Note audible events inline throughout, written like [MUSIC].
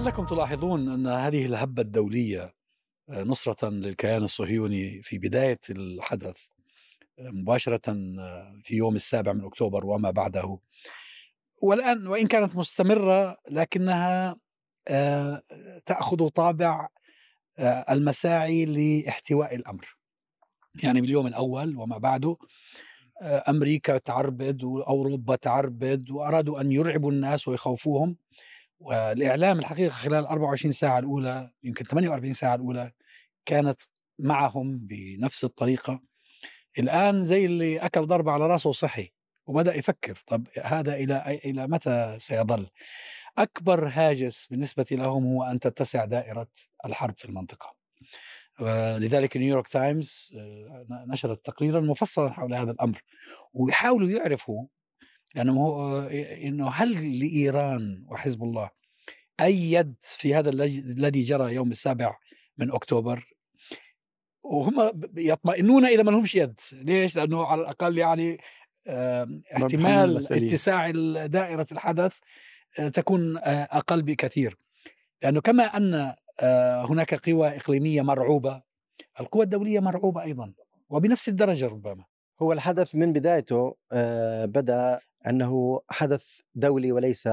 لعلكم تلاحظون أن هذه الهبة الدولية آه، نصرة للكيان الصهيوني في بداية الحدث آه، مباشرة آه، في يوم السابع من أكتوبر وما بعده. والآن وإن كانت مستمرة لكنها تأخذ طابع المساعي لاحتواء الأمر. يعني باليوم الأول وما بعده أمريكا تعربد واوروبا تعربد وأرادوا أن يرعبوا الناس ويخوفوهم. والإعلام الحقيقة خلال 24 ساعة الأولى يمكن 48 ساعة الأولى كانت معهم بنفس الطريقة الآن زي اللي أكل ضربة على رأسه وصحي وبدأ يفكر طب هذا إلى إلى متى سيظل؟ أكبر هاجس بالنسبة لهم هو أن تتسع دائرة الحرب في المنطقة. لذلك نيويورك تايمز نشرت تقريرا مفصلا حول هذا الأمر ويحاولوا يعرفوا لأنه هو إنه هل لإيران وحزب الله أي يد في هذا الذي جرى يوم السابع من أكتوبر؟ وهم يطمئنون اذا ما لهمش يد. ليش؟ لأنه على الأقل يعني احتمال اتساع دائرة الحدث آه، تكون آه، أقل بكثير. لأنه كما أن آه، هناك قوى إقليمية مرعوبة القوى الدولية مرعوبة أيضا وبنفس الدرجة ربما. هو الحدث من بدايته بدأ أنه حدث دولي وليس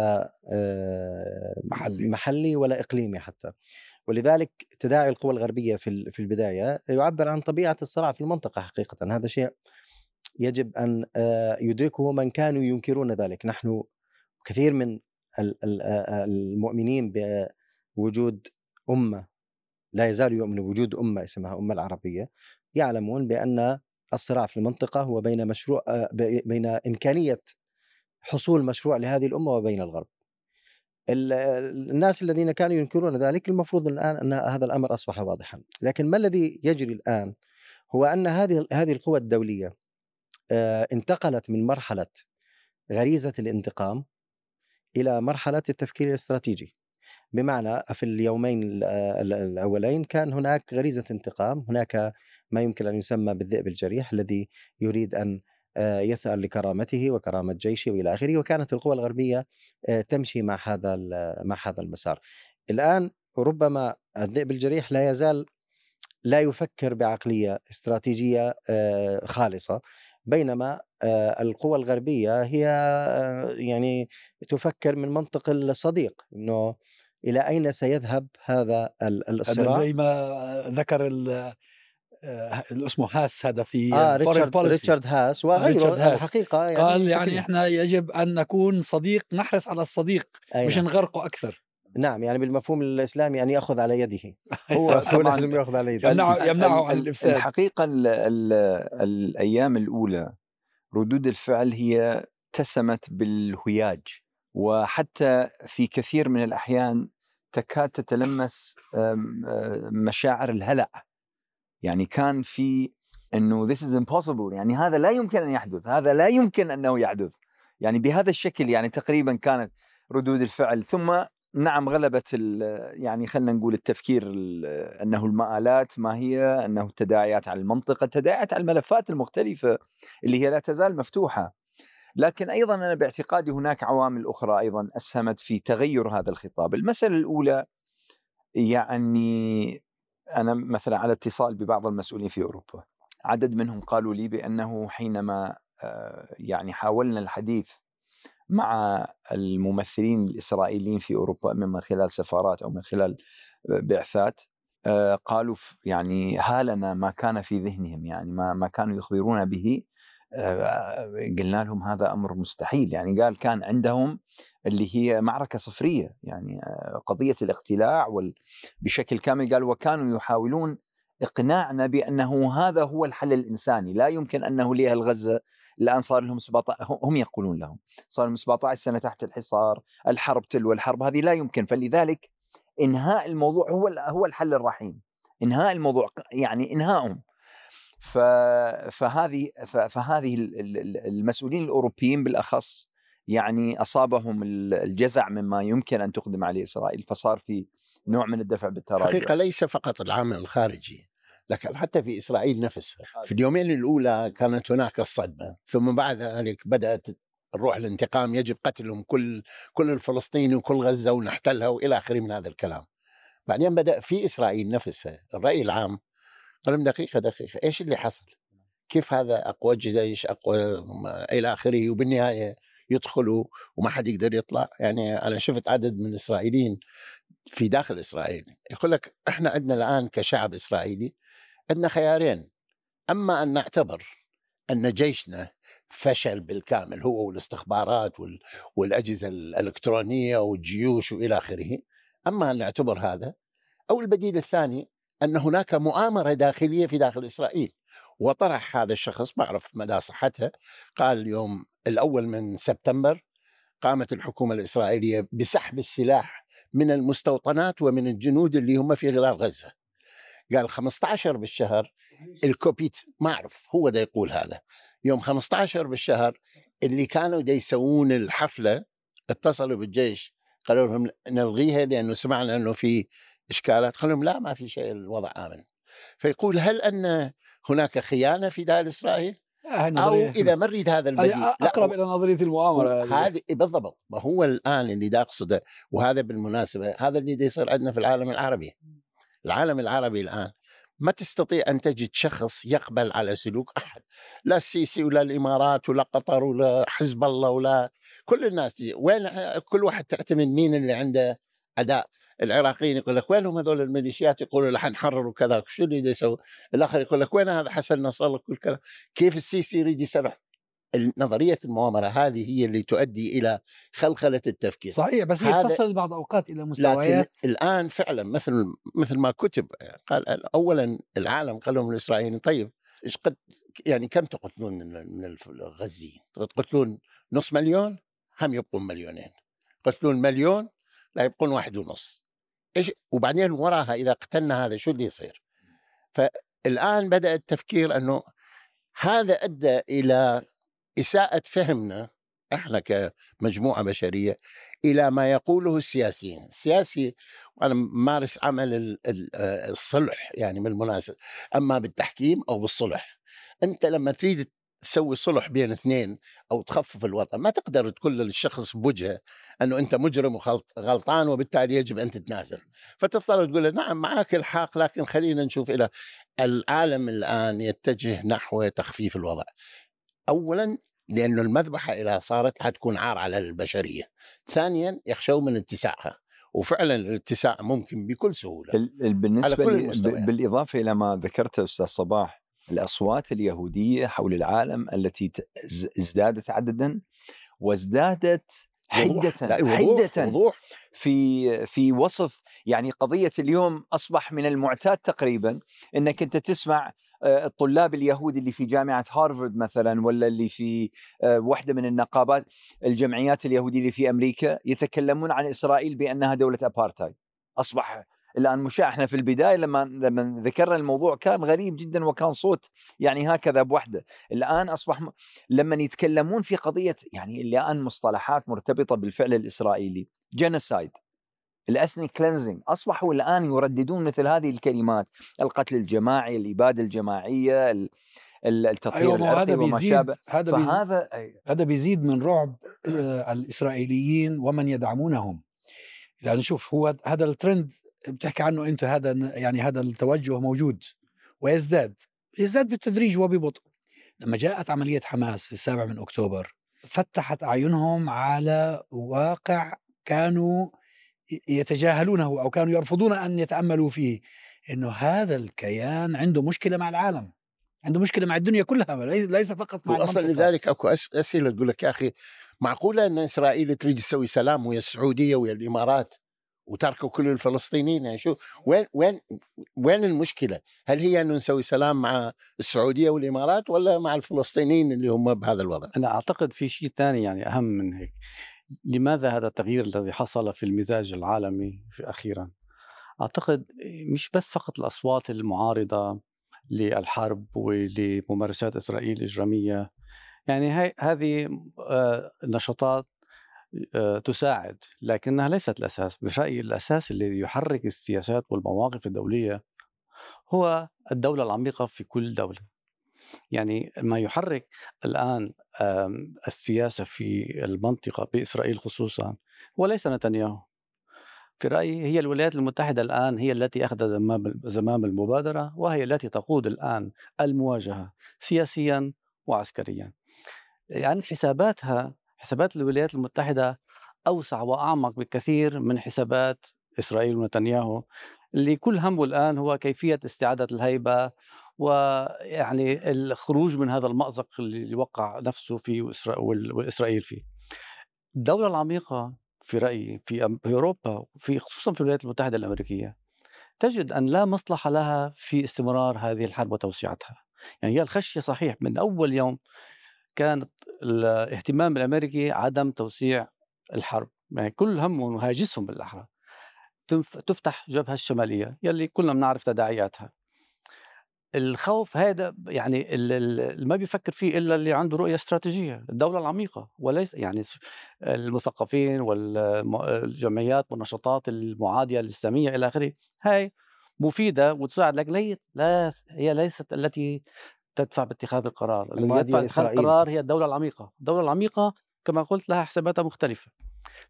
محلي. محلي ولا إقليمي حتى. ولذلك تداعي القوى الغربية في في البداية يعبر عن طبيعة الصراع في المنطقة حقيقه. هذا شيء يجب أن يدركه من كانوا ينكرون ذلك. نحن كثير من المؤمنين بوجود أمة لا يزال يؤمن بوجود أمة اسمها أمة العربية يعلمون بأن الصراع في المنطقة هو بين مشروع بين إمكانية حصول مشروع لهذه الأمة وبين الغرب. الناس الذين كانوا ينكرون ذلك المفروض الان آن هذا الأمر أصبح واضحا، لكن ما الذي يجري الآن هو أن هذه هذه القوى الدولية انتقلت من مرحلة غريزة الانتقام إلى مرحلة التفكير الاستراتيجي. بمعنى في اليومين الأولين كان هناك غريزة انتقام، هناك ما يمكن أن يسمى بالذئب الجريح الذي يريد أن آه، يثأر لكرامته وكرامة جيشه وإلى آخره وكانت القوى الغربية آه، تمشي مع هذا مع هذا المسار. الآن ربما الذئب الجريح لا يزال لا يفكر بعقلية استراتيجية آه، خالصة بينما القوى الغربية هي يعني تفكر من منطق الصديق إنه إلى أين سيذهب هذا الصراع؟ زي ما ذكر آه، اسمه هاس هذا في آه ريتشارد, ريتشارد هاس وغيره ريتشارد هاس. الحقيقة يعني قال يعني إحنا يجب أن نكون صديق نحرص على الصديق أيوة. مش نغرقه أكثر. نعم يعني بالمفهوم الإسلامي أن يأخذ على يده. [LAUGHS] هو هو لازم يأخذ على يده. يمنعه يمنعه عن الإفساد. الحقيقة ال ال الأيام الأولى ردود الفعل هي اتسمت بالهياج وحتى في كثير من الأحيان تكاد تتلمس مشاعر الهلع. يعني كان في إنه this is impossible يعني هذا لا يمكن أن يحدث هذا لا يمكن أنه يحدث. يعني بهذا الشكل يعني تقريبا كانت ردود الفعل. ثم نعم غلبت يعني خلينا نقول التفكير أنه المآلات ما هي أنه التداعيات على المنطقة التداعيات على الملفات المختلفة اللي هي لا تزال مفتوحة. لكن أيضا أنا باعتقادي هناك عوامل أخرى أيضا أسهمت في تغير هذا الخطاب. المسألة الأولى يعني أنا مثلا على اتصال ببعض المسؤولين في أوروبا عدد منهم قالوا لي بأنه حينما آه، يعني حاولنا الحديث مع الممثلين الإسرائيليين في أوروبا من خلال سفارات أو من خلال بعثات آه، قالوا يعني هالنا ما كان في ذهنهم يعني ما ما كانوا يخبرون به قلنا لهم هذا أمر مستحيل. يعني قال كان عندهم اللي هي معركة صفرية يعني آه، قضية الاقتلاع وال... بشكل كامل قال وكانوا يحاولون إقناعنا بأنه هذا هو الحل الإنساني. لا يمكن أنه لاهل غزه الآن صار لهم 17 هم يقولون لهم صار لهم 17 سنة تحت الحصار الحرب تلو الحرب هذه لا يمكن. فلذلك إنهاء الموضوع هو هو الحل الرحيم. إنهاء الموضوع يعني انهائهم فهذه فهذه المسؤولين الأوروبيين بالأخص يعني أصابهم الجزع مما يمكن أن تقدم عليه إسرائيل فصار في نوع من الدفع بالتراجع. حقيقة ليس فقط العامل الخارجي لكن حتى في إسرائيل نفسها في اليومين الأولى كانت هناك الصدمة ثم بعد ذلك بدأت الروح الانتقام يجب قتلهم كل كل الفلسطيني وكل غزة ونحتلها وإلى آخره من هذا الكلام. بعدين بدأ في إسرائيل نفسها الرأي العام قال لهم دقيقة دقيقة إيش اللي حصل؟ كيف هذا أقوى جيش أقوى إلى آخره وبالنهاية يدخلوا وما حد يقدر يطلع يعني أنا شفت عدد من الإسرائيليين في داخل إسرائيل يقول لك إحنا عندنا الآن كشعب إسرائيلي عندنا خيارين أما أن نعتبر أن جيشنا فشل بالكامل هو والاستخبارات والأجهزة الإلكترونية والجيوش وإلى آخره أما أن نعتبر هذا أو البديل الثاني أن هناك مؤامرة داخلية في داخل إسرائيل. وطرح هذا الشخص ما أعرف مدى صحتها قال اليوم الأول من سبتمبر قامت الحكومة الإسرائيلية بسحب السلاح من المستوطنات ومن الجنود اللي هم في غلاف غزة. قال 15 بالشهر الكوبيت ما أعرف هو ده يقول هذا. يوم 15 بالشهر اللي كانوا دا يسوون الحفلة اتصلوا بالجيش قالوا لهم نلغيها لأنه سمعنا إنه في اشكالات قالوا لهم لا ما في شيء الوضع آمن. فيقول هل أن هناك خيانة في داخل إسرائيل؟ أو إذا ما نريد هذا البديل أقرب إلى نظرية المؤامرة هذه. بالضبط. ما هو الآن اللي دا أقصده وهذا بالمناسبة هذا اللي دا يصير عندنا في العالم العربي. العالم العربي الآن ما تستطيع أن تجد شخص يقبل على سلوك أحد. لا السيسي ولا الإمارات ولا قطر ولا حزب الله ولا كل الناس وين كل واحد تعتمد مين اللي عنده اداء العراقيين يقول لك وينهم هذول الميليشيات يقولوا رح نحرر وكذا شو اللي يسوي؟ الآخر يقول لك وين هذا حسن نصر الله كل كذا كيف السيسي يريد يسرح نظرية المؤامرة هذه هي اللي تؤدي إلى خلخلة التفكير. صحيح بس هي تصل بعض الاوقات إلى مستويات. لكن الآن فعلا مثل مثل ما كتب قال اولا العالم قال لهم الإسرائيليين طيب إيش قد يعني كم تقتلون من الغزيين؟ تقتلون نص مليون؟ هم يبقون مليونين. قتلون مليون؟ لا يبقون واحد ونص. إيش؟ وبعدين وراها إذا قتلنا هذا شو اللي يصير؟ فالآن بدأ التفكير أنه هذا أدى إلى إساءة فهمنا إحنا كمجموعة بشرية إلى ما يقوله السياسيين، السياسي وأنا مارس عمل الصلح يعني بالمناسبة أما بالتحكيم أو بالصلح. أنت لما تريد تسوي صلح بين اثنين أو تخفف الوضع ما تقدر تقول للشخص بوجهه إنه أنت مجرم وغلطان وبالتالي يجب أن تتنازل. فتضطر تقول له نعم معك الحق لكن خلينا نشوف إلى العالم الآن يتجه نحو تخفيف الوضع. اولا لأنه المذبحة اذا صارت حتكون عار على البشرية. ثانيا يخشون من اتساعها. وفعلا الاتساع ممكن بكل سهولة. بالنسبة على كل بالإضافة إلى ما ذكرته أستاذ صباح الأصوات اليهودية حول العالم التي ازدادت عددا وازدادت حدة حدة وضوح. في في وصف يعني قضية اليوم أصبح من المعتاد تقريبا أنك أنت تسمع آه، الطلاب اليهود اللي في جامعة هارفارد مثلا ولا اللي في آه، واحدة من النقابات الجمعيات اليهودية اللي في أمريكا يتكلمون عن إسرائيل بأنها دولة أبارتايد أصبح الآن مشاع. إحنا في البداية لما لما ذكرنا الموضوع كان غريب جدا وكان صوت يعني هكذا بوحده. الآن أصبح م... لما يتكلمون في قضية يعني الان مصطلحات مرتبطة بالفعل الإسرائيلي genocide ال ethnic cleansing أصبحوا الآن يرددون مثل هذه الكلمات. القتل الجماعي الإبادة الجماعية التطهير أيوة العرقي هذا وما شابه. هذا فهذا هذا بيزيد من رعب آه، الإسرائيليين ومن يدعمونهم. يعني شوف هو هذا الترند بتحكي عنه أنت هذا يعني هذا التوجه موجود ويزداد يزداد بالتدريج وببطء. لما جاءت عملية حماس في السابع من أكتوبر فتحت أعينهم على واقع كانوا يتجاهلونه أو كانوا يرفضون أن يتأملوا فيه أنه هذا الكيان عنده مشكلة مع العالم عنده مشكلة مع الدنيا كلها ليس فقط مع أصلا لذلك أكو أسئلة تقول لك يا أخي معقولة أن إسرائيل تريد تسوي سلام ويا السعودية ويا الإمارات؟ وتركوا كل الفلسطينيين يعني شو وين وين وين المشكلة؟ هل هي انه نسوي سلام مع السعودية والإمارات ولا مع الفلسطينيين اللي هم بهذا الوضع؟ أنا أعتقد في شيء ثاني يعني أهم من هيك. لماذا هذا التغيير الذي حصل في المزاج العالمي في أخيرا؟ أعتقد مش بس فقط الأصوات المعارضة للحرب ولممارسات إسرائيل الإجرامية يعني هاي هذه آه، نشاطات تساعد لكنها ليست الأساس. برأيي الأساس الذي يحرك السياسات والمواقف الدولية هو الدولة العميقة في كل دولة. يعني ما يحرك الآن آم، السياسة في المنطقة بإسرائيل خصوصا هو ليس نتنياهو. في رأيي هي الولايات المتحدة الآن هي التي أخذت زمام المبادرة وهي التي تقود الآن المواجهة سياسيا وعسكريا. يعني حساباتها حسابات الولايات المتحدة أوسع وأعمق بكثير من حسابات إسرائيل ونتنياهو اللي كل همه الآن هو كيفية استعادة الهيبة ويعني الخروج من هذا المأزق اللي وقع نفسه فيه وإسرا- وال- وإسرائيل فيه. الدولة العميقة في رأيي في أم- في خصوصا في الولايات المتحدة الأمريكية تجد أن لا مصلحة لها في استمرار هذه الحرب وتوسعتها. يعني هي الخشية صحيح من أول يوم كانت الاهتمام الأمريكي عدم توسيع الحرب، يعني كل همهم وهاجسهم بالأحرى. تفتح جبهة الشمالية يلي كلنا بنعرف تداعياتها. الخوف هذا يعني ال- ال- اللي ما بيفكر فيه إلا اللي عنده رؤية استراتيجية، الدولة العميقة وليس يعني المثقفين والجمعيات والنشاطات المعادية الإسلامية إلى آخره، هاي مفيدة وتساعد لكن لا هي ليست التي تدفع باتخاذ القرار، المعادية يدفع اتخاذ لإسرائيل. القرار هي الدولة العميقة، الدولة العميقة كما قلت لها حساباتها مختلفة.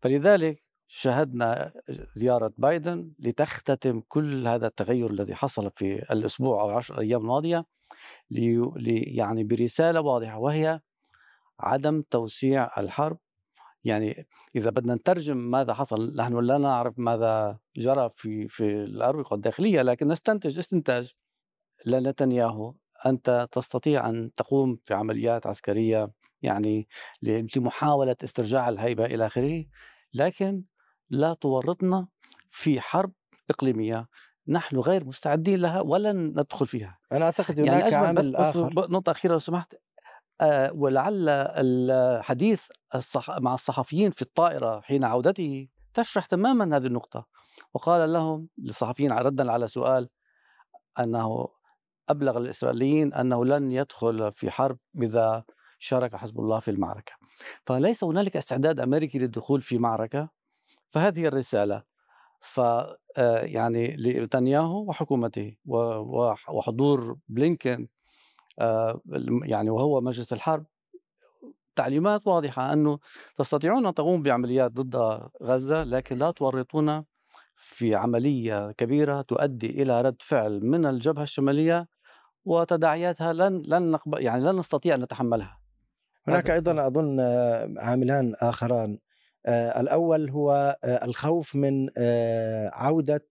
فلذلك شاهدنا زيارة بايدن لتختتم كل هذا التغير الذي حصل في الأسبوع أو عشر أيام الماضية لي- يعني برسالة واضحة وهي عدم توسيع الحرب يعني إذا بدنا نترجم ماذا حصل نحن لا نعرف ماذا جرى في في الأروقة الداخلية لكن نستنتج استنتاج لنتنياهو أنت تستطيع أن تقوم في عمليات عسكرية يعني ل- لمحاولة استرجاع الهيبة إلى آخره لكن لا تورطنا في حرب إقليمية نحن غير مستعدين لها ولن ندخل فيها. أنا أعتقد يعني هناك بس, عامل بس آخر. نقطة أخيرة لو سمحت آه ولعل الحديث الصح مع الصحفيين في الطائرة حين عودته تشرح تماما هذه النقطة. وقال لهم للصحفيين ردا على سؤال أنه أبلغ الإسرائيليين أنه لن يدخل في حرب إذا شارك حزب الله في المعركة. فليس هنالك استعداد أمريكي للدخول في معركة؟ فهذه الرسالة ف آه، يعني لنتنياهو وحكومته وحضور بلينكن آه، يعني وهو مجلس الحرب. تعليمات واضحة أنه تستطيعون أن تقوموا بعمليات ضد غزة لكن لا تورطونا في عملية كبيرة تؤدي إلى رد فعل من الجبهة الشمالية وتداعياتها لن لن نقبل يعني لن نستطيع أن نتحملها. هناك أيضا أظن آه، عاملان آخران. آه، الأول هو آه، الخوف من عودة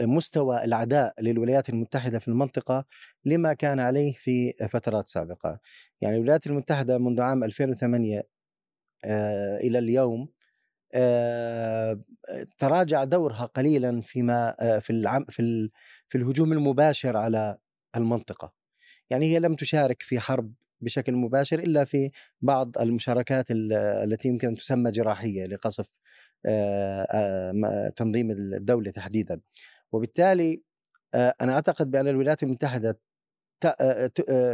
مستوى العداء للولايات المتحدة في المنطقة لما كان عليه في فترات سابقة. يعني الولايات المتحدة منذ عام 2008 آه، إلى اليوم تراجع دورها قليلا فيما في العم في في الهجوم المباشر على المنطقة. يعني هي لم تشارك في حرب بشكل مباشر إلا في بعض المشاركات ال- التي يمكن أن تسمى جراحية لقصف آه، آه، تنظيم الدولة تحديدا. وبالتالي آه، أنا أعتقد بأن الولايات المتحدة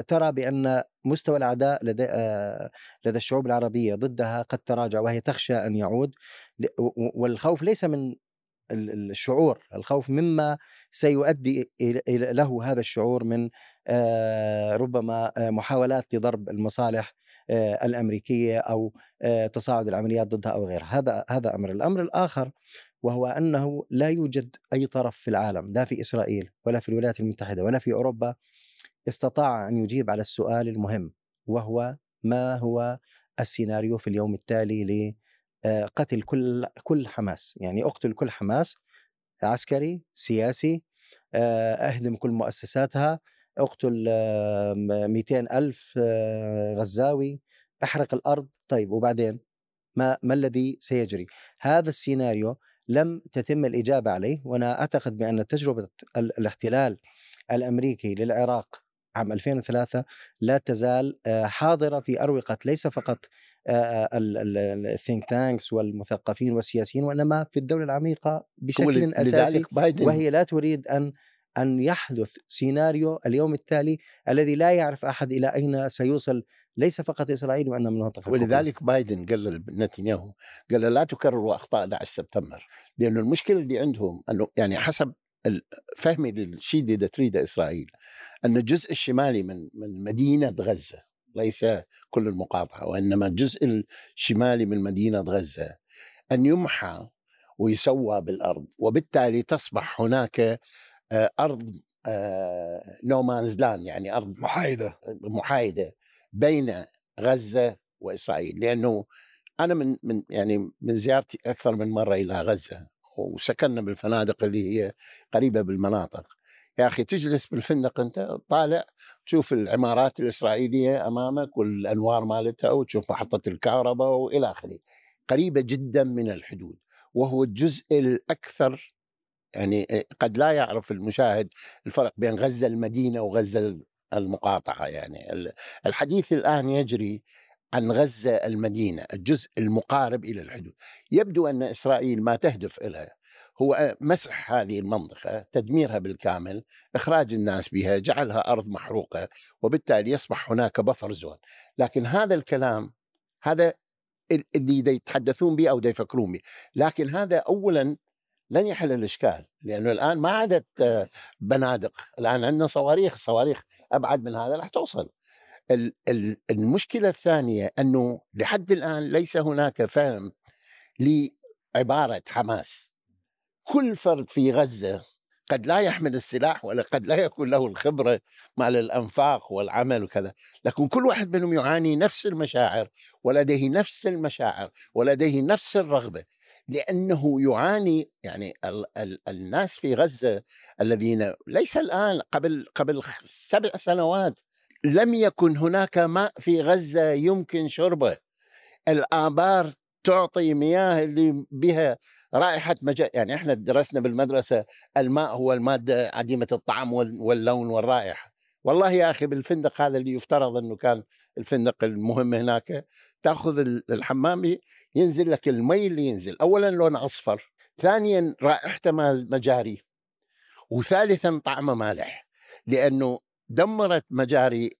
ترى بأن مستوى الأعداء لدى لدى الشعوب العربية ضدها قد تراجع وهي تخشى أن يعود والخوف ليس من الشعور الخوف مما سيؤدي له هذا الشعور من ربما محاولات لضرب المصالح الأمريكية أو تصاعد العمليات ضدها أو غيرها. هذا هذا أمر. الأمر الآخر وهو أنه لا يوجد أي طرف في العالم لا في إسرائيل ولا في الولايات المتحدة ولا في أوروبا استطاع أن يجيب على السؤال المهم وهو ما هو السيناريو في اليوم التالي لقتل كل كل حماس. يعني أقتل كل حماس عسكري سياسي آه، أهدم كل مؤسساتها أقتل 200 ألف آه، غزاوي أحرق الأرض. طيب وبعدين؟ ما, ما الذي سيجري؟ هذا السيناريو لم تتم الإجابة عليه وأنا أعتقد بأن تجربة ال- الاحتلال الأمريكي للعراق عام 2003 لا تزال آه، حاضرة في أروقة ليس فقط ال think tanks والمثقفين والسياسيين وإنما في الدولة العميقة بشكل لذلك بايدن وهي لا تريد أن أن يحدث سيناريو اليوم التالي الذي لا يعرف أحد إلى أين سيوصل ليس فقط إسرائيل وإنما المنطقة. ولذلك بايدن قال لنتنياهو قال لا تكرروا أخطاء 11 سبتمبر لأنه المشكلة اللي عندهم أنه يعني حسب فهمي للشيء اللي تريده إسرائيل أن الجزء الشمالي من من مدينة غزة ليس كل المقاطعة وإنما الجزء الشمالي من مدينة غزة. أن يمحى ويسوى بالأرض وبالتالي تصبح هناك آه، أرض نومانز لأن يعني أرض محايدة. محايدة بين غزة وإسرائيل. لأنه أنا من من يعني من زيارتي أكثر من مرة إلى غزة وسكننا بالفنادق اللي هي قريبة بالمناطق. يا أخي تجلس بالفندق أنت طالع تشوف العمارات الإسرائيلية أمامك والأنوار مالتها وتشوف محطة الكهرباء وإلى آخره. قريبة جدا من الحدود وهو الجزء الأكثر يعني قد لا يعرف المشاهد الفرق بين غزة المدينة وغزة المقاطعة يعني. الحديث الآن يجري عن غزة المدينة الجزء المقارب إلى الحدود. يبدو أن إسرائيل ما تهدف إلى هو مسح هذه المنطقة تدميرها بالكامل إخراج الناس بها جعلها أرض محروقة وبالتالي يصبح هناك بفر زون لكن هذا الكلام هذا اللي يتحدثون به أو يفكرون به. لكن هذا اولا لن يحل الإشكال لأنه الآن ما عادت بنادق. الآن عندنا صواريخ صواريخ أبعد من هذا راح توصل. المشكلة الثانية أنه لحد الآن ليس هناك فهم لعبارة حماس. كل فرد في غزة قد لا يحمل السلاح ولا قد لا يكون له الخبرة مال الأنفاق والعمل وكذا، لكن كل واحد منهم يعاني نفس المشاعر ولديه نفس المشاعر ولديه نفس الرغبة لأنه يعاني يعني ال ال الناس في غزة الذين ليس الآن قبل قبل سبع سنوات لم يكن هناك ماء في غزة يمكن شربه. الآبار تعطي مياه اللي بها رائحة مجال يعني إحنا درسنا بالمدرسة الماء هو المادة عديمة الطعم واللون والرائحة. والله يا أخي بالفندق هذا اللي يفترض إنه كان الفندق المهم هناك تأخذ الحمام ينزل لك المي اللي ينزل. اولا لونه أصفر ثانيا رائحته مال مجاري وثالثا طعمه مالح لأنه دمرت مجاري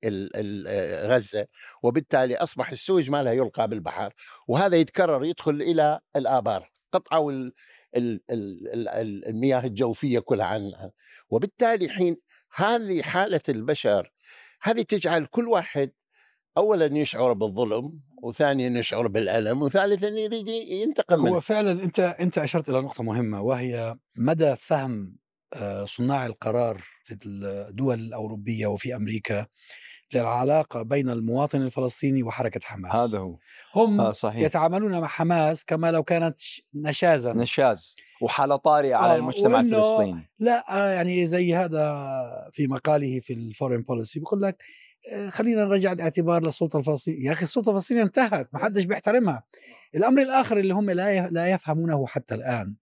غزة وبالتالي أصبح السوج مالها يلقى بالبحر وهذا يتكرر يدخل إلى الآبار. قطعوا المياه الجوفية كلها عنها وبالتالي حين هذه حالة البشر هذه تجعل كل واحد اولا يشعر بالظلم وثانيا يشعر بالألم وثالثا يريد ينتقم. هو فعلا أنت أنت أشرت إلى نقطة مهمة وهي مدى فهم آه، صناع القرار في الدول الأوروبية وفي أمريكا للعلاقة بين المواطن الفلسطيني وحركة حماس. هذا هو. هم آه صحيح. يتعاملون مع حماس كما لو كانت نشازا. نشاز وحالة طارئة على آه المجتمع الفلسطيني. لا آه يعني زي هذا في مقاله في الفورين بوليسي بيقول لك آه، خلينا نرجع الاعتبار للسلطة الفلسطينية، يا أخي السلطة الفلسطينية انتهت، ما حدش بيحترمها. الأمر الآخر اللي هم لا لا يفهمونه حتى الآن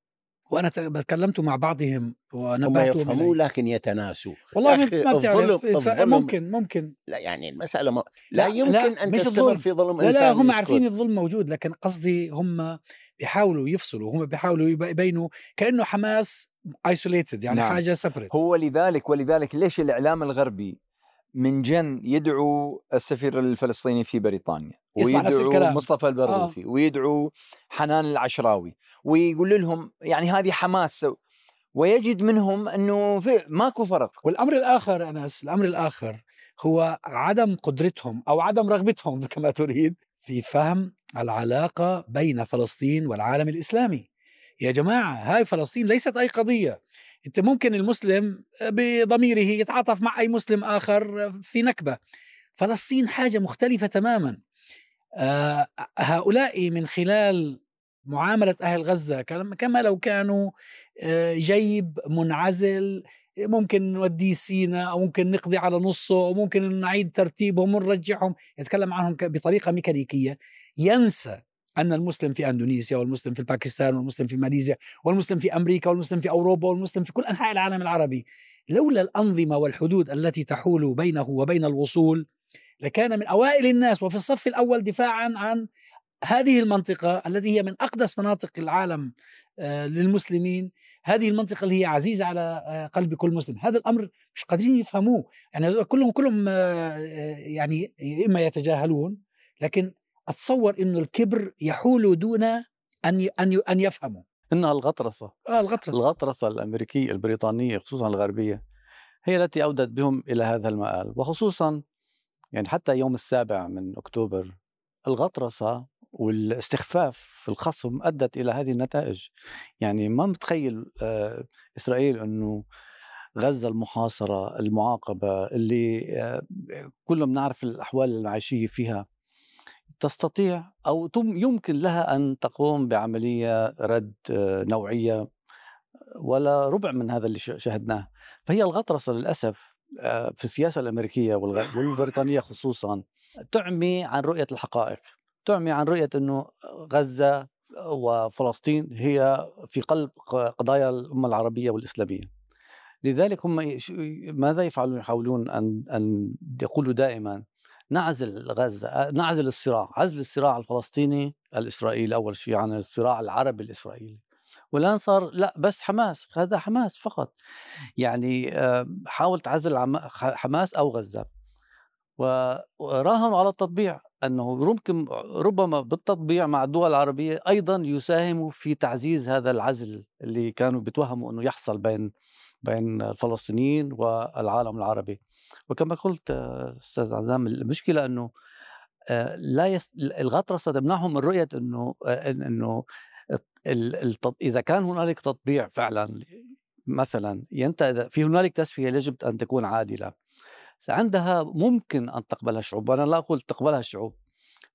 وأنا تكلمت مع بعضهم ونبهتهم هم يفهموا لكن يتناسوا. والله ما بتعرف الظلم ممكن ممكن. لا يعني المسألة ما لا يمكن لا أن تستمر في ظلم لا إنسان لا هم عارفين الظلم موجود لكن قصدي هم بيحاولوا يفصلوا هم بيحاولوا يبينوا كأنه حماس isolated يعني نعم. حاجة separate هو لذلك ولذلك ليش الإعلام الغربي من جن يدعو السفير الفلسطيني في بريطانيا يسمع نفس الكلام. مصطفى البرغوثي آه. ويدعو حنان العشراوي ويقول لهم يعني هذه حماس ويجد منهم إنه في ماكو فرق والأمر الآخر أنس الأمر الآخر هو عدم قدرتهم أو عدم رغبتهم [LAUGHS] كما تريد في فهم العلاقة بين فلسطين والعالم الإسلامي يا جماعة هاي فلسطين ليست أي قضية. أنت ممكن المسلم بضميره يتعاطف مع أي مسلم آخر في نكبة. فلسطين حاجة مختلفة تماما. آه هؤلاء من خلال معاملة أهل غزة كما لو كانوا آه جيب منعزل ممكن نوديه سينا أو ممكن نقضي على نصه أو ممكن نعيد ترتيبهم ونرجعهم. يتكلم عنهم بطريقة ميكانيكية. ينسى أن المسلم في أندونيسيا والمسلم في باكستان والمسلم في ماليزيا والمسلم في أمريكا والمسلم في أوروبا والمسلم في كل أنحاء العالم العربي. لولا الأنظمة والحدود التي تحول بينه وبين الوصول لكان من أوائل الناس وفي الصف الأول دفاعا عن هذه المنطقة التي هي من أقدس مناطق العالم آه، للمسلمين. هذه المنطقة اللي هي عزيزة على آه، قلب كل مسلم. هذا الأمر مش قادرين يفهموه. يعني كلهم كلهم آه، يعني إما يتجاهلون لكن أتصور إنه الكبر يحول دون أن أن أن يفهموا إنها الغطرسة. آه الغطرسة. الغطرسة الأمريكية البريطانية خصوصا الغربية هي التي أودت بهم إلى هذا المآل. وخصوصا يعني حتى يوم السابع من أكتوبر الغطرسة والاستخفاف في الخصم أدت إلى هذه النتائج. يعني ما متخيل آه، إسرائيل أنه غزة المحاصرة المعاقبة اللي آه، كلنا بنعرف الأحوال المعيشية فيها. تستطيع أو يمكن لها أن تقوم بعملية رد آه، نوعية ولا ربع من هذا اللي شاهدناه فهي الغطرسة للأسف في السياسة الأمريكية والبريطانية خصوصا تعمي عن رؤية الحقائق. تعمي عن رؤية أنه غزة وفلسطين هي في قلب قضايا الأمة العربية والإسلامية. لذلك هم ماذا يفعلون؟ يحاولون أن, أن يقولوا دائما نعزل غزة نعزل الصراع عزل الصراع الفلسطيني الإسرائيلي أول شيء عن الصراع العربي الإسرائيلي. والآن صار لا بس حماس هذا حماس فقط. يعني حاول تعزل حماس أو غزة. وراهنوا على التطبيع أنه ممكن ربما بالتطبيع مع الدول العربية أيضا يساهموا في تعزيز هذا العزل اللي كانوا بيتوهموا إنه يحصل بين بين الفلسطينيين والعالم العربي. وكما قلت أستاذ عزام المشكلة إنه آه، لا يست... الغطرسه تمنعهم من رؤية إنه آه، إنه التط... إذا كان هنالك تطبيع فعلا مثلا إذا في هنالك تسفية يجب أن تكون عادلة. عندها ممكن أن تقبلها الشعوب وأنا لا أقول تقبلها الشعوب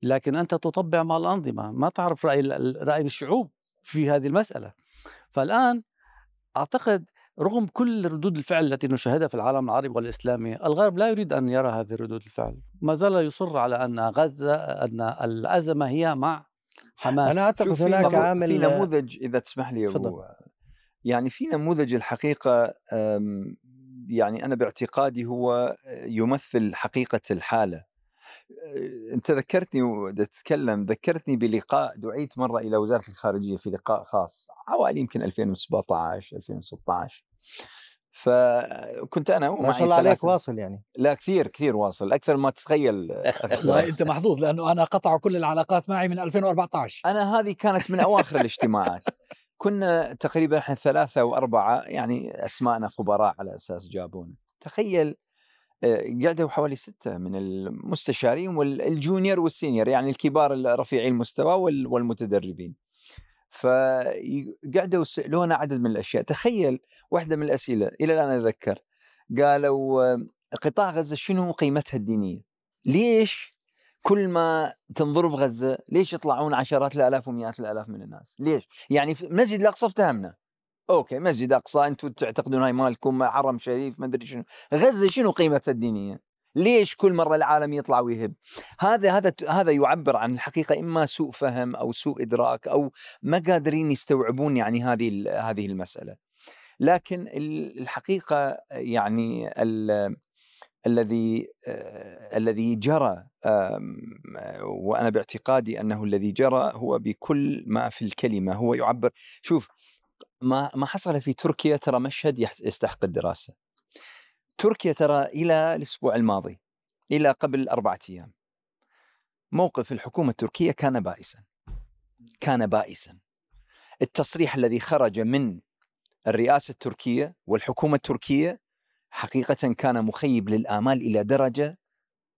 لكن أنت تطبع مع الأنظمة ما تعرف رأي رأي الشعوب في هذه المسألة. فالآن أعتقد رغم كل ردود الفعل التي نشاهدها في العالم العربي والإسلامي، الغرب لا يريد أن يرى هذه ردود الفعل، ما زال يصر على أن غزة أن الأزمة هي مع حماس. أنا أعتقد هناك عامل في نموذج إذا تسمح لي فضل. يعني في نموذج الحقيقة يعني أنا باعتقادي هو يمثل حقيقة الحالة. أنت ذكرتني وتتكلم ذكرتني بلقاء دعيت مرة إلى وزارة الخارجية في لقاء خاص حوالي يمكن 2017 2016 فكنت أنا ما شاء الله عليك واصل يعني. لا كثير كثير واصل أكثر ما تتخيل [LAUGHS] لا أنت محظوظ لأنه أنا قطعوا كل العلاقات معي من 2014 أنا هذه كانت من أواخر [LAUGHS] الاجتماعات. كنا تقريبا إحنا ثلاثة وأربعة يعني أسماءنا خبراء على أساس جابونا. تخيل آه، قعدوا حوالي ستة من المستشارين والجونيور والسينيور يعني الكبار رفيعي المستوى والمتدربين. فقعدوا يسألونا عدد من الأشياء. تخيل واحدة من الأسئلة إلى الآن أتذكر قالوا قطاع غزة شنو قيمتها الدينية؟ ليش كل ما تنظر بغزة ليش يطلعون عشرات الآلاف ومئات الآلاف من الناس؟ ليش؟ يعني في مسجد الأقصى افتهمنا أوكي مسجد أقصى أنتم تعتقدون هاي مالكم حرم شريف ما أدري شنو. غزة شنو قيمتها الدينية؟ ليش كل مرة العالم يطلع ويهب؟ هذا هذا هذا يعبر عن الحقيقة إما سوء فهم أو سوء إدراك أو ما قادرين يستوعبون يعني هذه هذه المسألة. لكن الحقيقة يعني الذي آه الذي جرى وأنا باعتقادي أنه الذي جرى هو بكل ما في الكلمة. هو يعبر شوف ما ما حصل في تركيا ترى مشهد يستحق الدراسة. تركيا ترى إلى الأسبوع الماضي إلى قبل أربعة أيام موقف الحكومة التركية كان بائسا. كان بائسا. التصريح الذي خرج من الرئاسة التركية والحكومة التركية حقيقة كان مخيب للآمال إلى درجة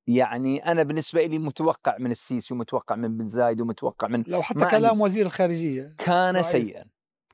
يعني أنا بالنسبة لي متوقع من السيسي ومتوقع من بن زايد ومتوقع من لو حتى كلام وزير الخارجية كان سيئا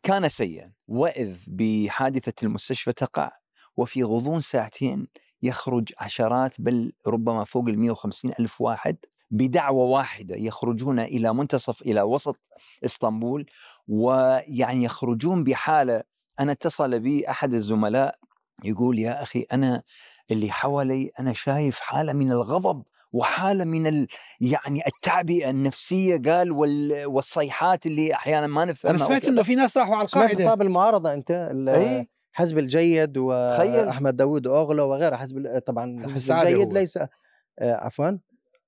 كان سيئا وإذ بحادثة المستشفى تقع وفي غضون ساعتين يخرج عشرات بل ربما فوق ال 150 ألف واحد بدعوة واحدة يخرجون إلى منتصف إلى وسط إسطنبول ويعني يخرجون بحالة أنا اتصل بي أحد الزملاء يقول يا أخي أنا اللي حوالي أنا شايف حالة من الغضب وحالة من ال... يعني التعبئة النفسية قال وال... والصيحات اللي أحيانا ما نفهمها أنا سمعت إنه في ناس راحوا على القاعدة. خطاب المعارضة أنت ال... حزب الجيد واحمد داوود اوغلو وغيره حزب طبعا حزب, السعادة الجيد هو. ليس آه عفوا.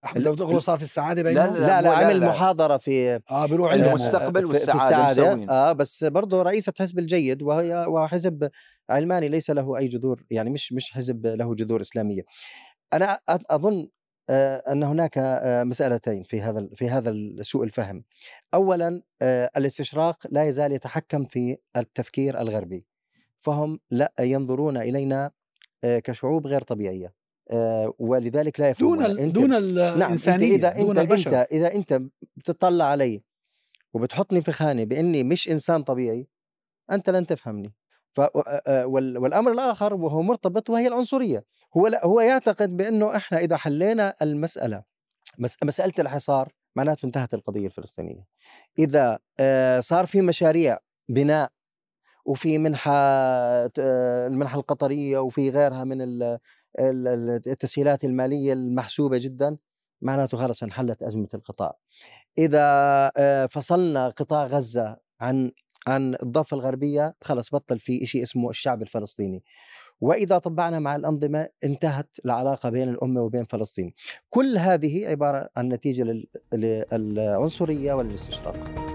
أحمد داوود اوغلو صار في السعادة بينهم؟ لا لا, لا, لا عمل محاضرة في آه بيروح المستقبل والسعادة في آه بس برضه رئيسة حزب الجيد وهي وحزب علماني ليس له أي جذور يعني مش مش حزب له جذور إسلامية. أنا أظن آه، أن هناك آه، مسألتين في هذا في هذا سوء الفهم. اولا آه، الاستشراق لا يزال يتحكم في التفكير الغربي. فهم لا ينظرون إلينا آه، كشعوب غير طبيعية آه، ولذلك لا يفهمون. دون ال دون نعم أنت الإنسانية اذا دون إنت البشر. انت إذا إنت بتطلع علي وبتحطني في خانة بإني مش إنسان طبيعي أنت لن تفهمني. ف آه، وال- والأمر الآخر وهو مرتبط وهي العنصرية. هو لا هو يعتقد بإنه إحنا إذا حلينا المسألة مس مسألة الحصار معناته انتهت القضية الفلسطينية. إذا صار في مشاريع بناء وفي منحة آه، المنحة القطرية وفي غيرها من ال- ال- ال- التسهيلات المالية المحسوبة جدا معناته خلص انحلت أزمة القطاع. إذا آه، فصلنا قطاع غزة عن عن الضفة الغربية خلص بطل في شيء اسمه الشعب الفلسطيني. وإذا طبعنا مع الأنظمة انتهت العلاقة بين الأمة وبين فلسطين. كل هذه عبارة عن نتيجة لل- للعنصرية وللاستشراق